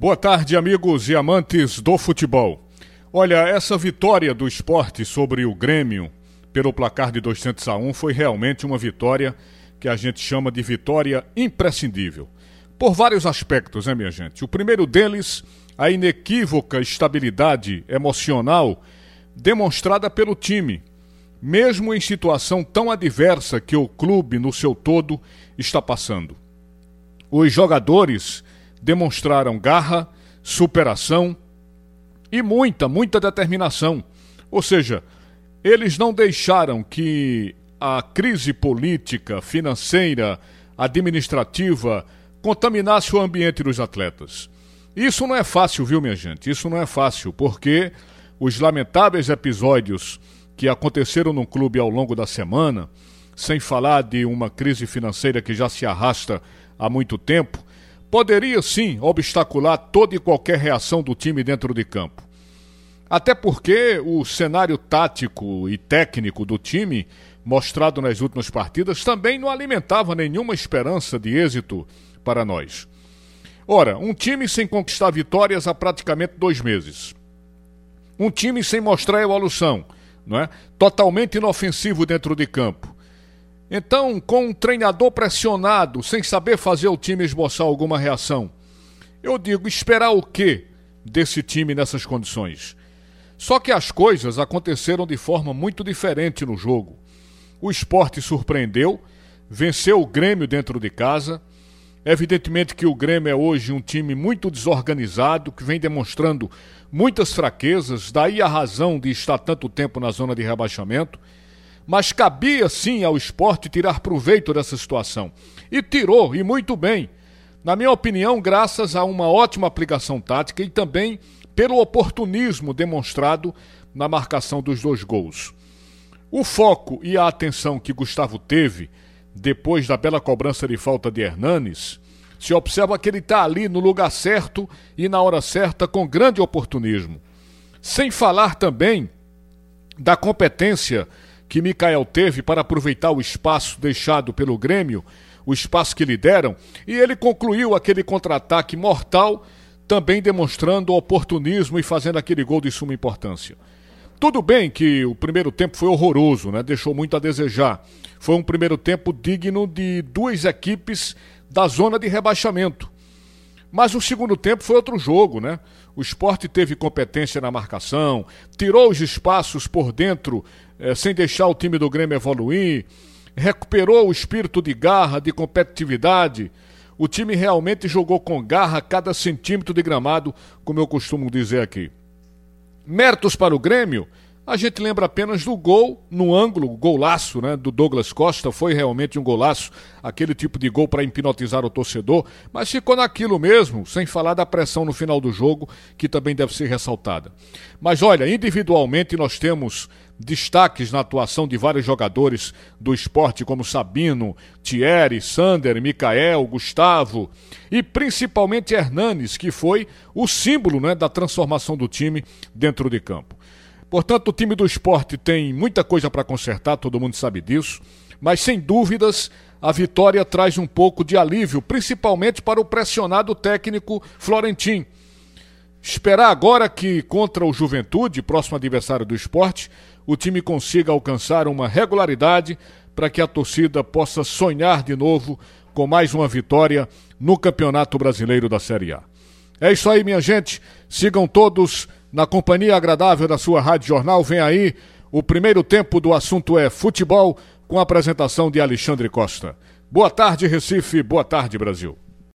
Boa tarde, amigos e amantes do futebol. Olha, essa vitória do esporte sobre o Grêmio pelo placar de 200 a 1 foi realmente uma vitória que a gente chama de vitória imprescindível. Por vários aspectos, né, minha gente? O primeiro deles, a inequívoca estabilidade emocional demonstrada pelo time, mesmo em situação tão adversa que o clube no seu todo está passando. Os jogadores demonstraram garra, superação e muita, muita determinação. Ou seja, eles não deixaram que a crise política, financeira, administrativa contaminasse o ambiente dos atletas. Isso não é fácil, viu, minha gente? Isso não é fácil, porque os lamentáveis episódios que aconteceram no clube ao longo da semana, sem falar de uma crise financeira que já se arrasta há muito tempo, poderia sim obstacular toda e qualquer reação do time dentro de campo. Até porque o cenário tático e técnico do time, mostrado nas últimas partidas, também não alimentava nenhuma esperança de êxito para nós. Ora, um time sem conquistar vitórias há praticamente dois meses. Um time sem mostrar evolução, não é? totalmente inofensivo dentro de campo. Então, com um treinador pressionado, sem saber fazer o time esboçar alguma reação, eu digo: esperar o quê desse time nessas condições? Só que as coisas aconteceram de forma muito diferente no jogo. O esporte surpreendeu, venceu o Grêmio dentro de casa. Evidentemente que o Grêmio é hoje um time muito desorganizado, que vem demonstrando muitas fraquezas, daí a razão de estar tanto tempo na zona de rebaixamento mas cabia sim ao esporte tirar proveito dessa situação. E tirou, e muito bem. Na minha opinião, graças a uma ótima aplicação tática e também pelo oportunismo demonstrado na marcação dos dois gols. O foco e a atenção que Gustavo teve depois da bela cobrança de falta de Hernanes, se observa que ele está ali no lugar certo e na hora certa com grande oportunismo. Sem falar também da competência que Mikael teve para aproveitar o espaço deixado pelo Grêmio, o espaço que lhe deram, e ele concluiu aquele contra-ataque mortal, também demonstrando oportunismo e fazendo aquele gol de suma importância. Tudo bem que o primeiro tempo foi horroroso, né? deixou muito a desejar. Foi um primeiro tempo digno de duas equipes da zona de rebaixamento. Mas o segundo tempo foi outro jogo, né? O esporte teve competência na marcação, tirou os espaços por dentro é, sem deixar o time do Grêmio evoluir, recuperou o espírito de garra, de competitividade. O time realmente jogou com garra cada centímetro de gramado, como eu costumo dizer aqui. Méritos para o Grêmio, a gente lembra apenas do gol no ângulo, golaço né, do Douglas Costa, foi realmente um golaço, aquele tipo de gol para hipnotizar o torcedor, mas ficou naquilo mesmo, sem falar da pressão no final do jogo, que também deve ser ressaltada. Mas olha, individualmente nós temos destaques na atuação de vários jogadores do esporte, como Sabino, Thierry, Sander, Micael, Gustavo e principalmente Hernanes, que foi o símbolo né, da transformação do time dentro de campo. Portanto, o time do esporte tem muita coisa para consertar, todo mundo sabe disso, mas sem dúvidas a vitória traz um pouco de alívio, principalmente para o pressionado técnico Florentin. Esperar agora que contra o Juventude, próximo adversário do esporte, o time consiga alcançar uma regularidade para que a torcida possa sonhar de novo com mais uma vitória no Campeonato Brasileiro da Série A. É isso aí, minha gente. Sigam todos na companhia agradável da sua Rádio Jornal. Vem aí o primeiro tempo do assunto é futebol com a apresentação de Alexandre Costa. Boa tarde, Recife. Boa tarde, Brasil.